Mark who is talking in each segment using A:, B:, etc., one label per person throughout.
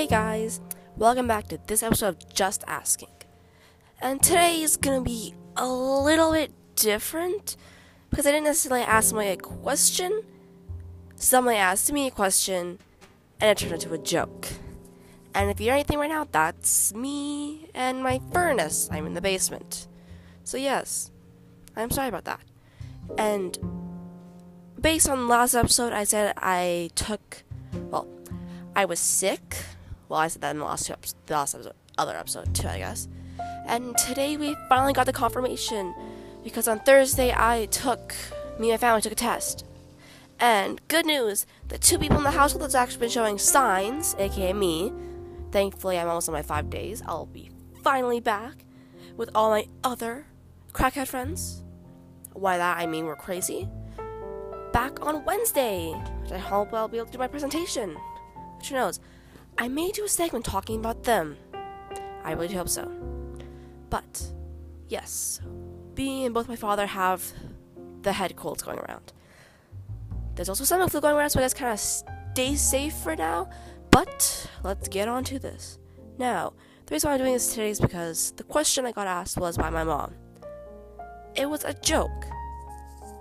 A: Hey guys, welcome back to this episode of Just Asking. And today is gonna be a little bit different because I didn't necessarily ask somebody a question. Somebody asked me a question and it turned into a joke. And if you hear anything right now, that's me and my furnace. I'm in the basement. So, yes, I'm sorry about that. And based on last episode, I said I took, well, I was sick. Well, I said that in the last two episodes, the last episode, other episode too, I guess. And today we finally got the confirmation because on Thursday I took me and my family took a test. And good news, the two people in the household that's actually been showing signs, aka me. Thankfully, I'm almost on my five days. I'll be finally back with all my other crackhead friends. Why that I mean we're crazy. Back on Wednesday, which I hope I'll be able to do my presentation. Who knows? I may do a segment talking about them. I really hope so. But, yes, me and both my father have the head colds going around. There's also stomach flu going around, so I guess kind of stay safe for now. But let's get on to this. Now, the reason why I'm doing this today is because the question I got asked was by my mom. It was a joke.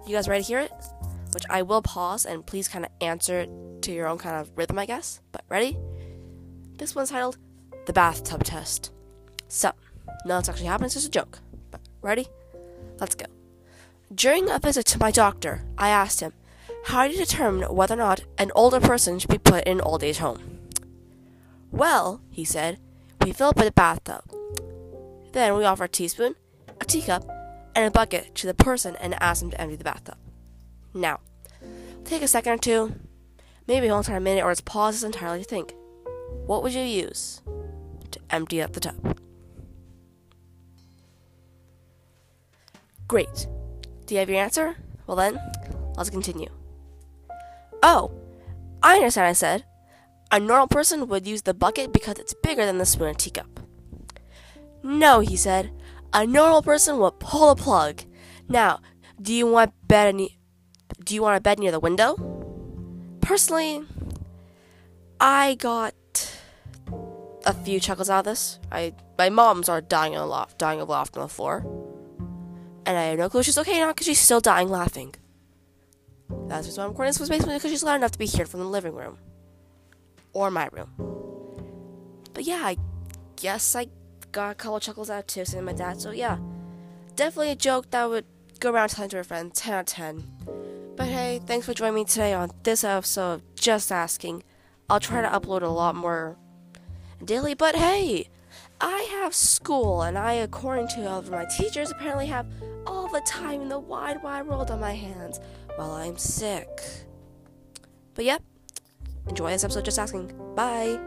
A: You guys ready to hear it? Which I will pause and please kind of answer to your own kind of rhythm, I guess. But ready? This one's titled The Bathtub Test. So, no, it's actually happening, it's just a joke. But ready? Let's go. During a visit to my doctor, I asked him, How do you determine whether or not an older person should be put in an old age home? Well, he said, we fill up a bathtub. Then we offer a teaspoon, a teacup, and a bucket to the person and ask them to empty the bathtub. Now, take a second or two, maybe hold on a minute or just pause entirely to think. What would you use to empty out the tub? Great. Do you have your answer? Well then, let's continue. Oh, I understand, I said. A normal person would use the bucket because it's bigger than the spoon and teacup. No, he said. A normal person would pull the plug. Now, do you want bed ne- do you want a bed near the window? Personally, I got a few chuckles out of this. I my mom's are dying on the loft, dying of laughter on the floor, and I have no clue she's okay now because she's still dying laughing. That's why I'm recording this was basically because she's loud enough to be heard from the living room or my room. But yeah, I guess I got a couple chuckles out too, saying my dad. So yeah, definitely a joke that would go around telling to her friends. 10 out of 10. But hey, thanks for joining me today on this episode of Just Asking. I'll try to upload a lot more daily, but hey, I have school, and I, according to all of my teachers, apparently have all the time in the wide, wide world on my hands while I'm sick. But yep, enjoy this episode just asking. Bye.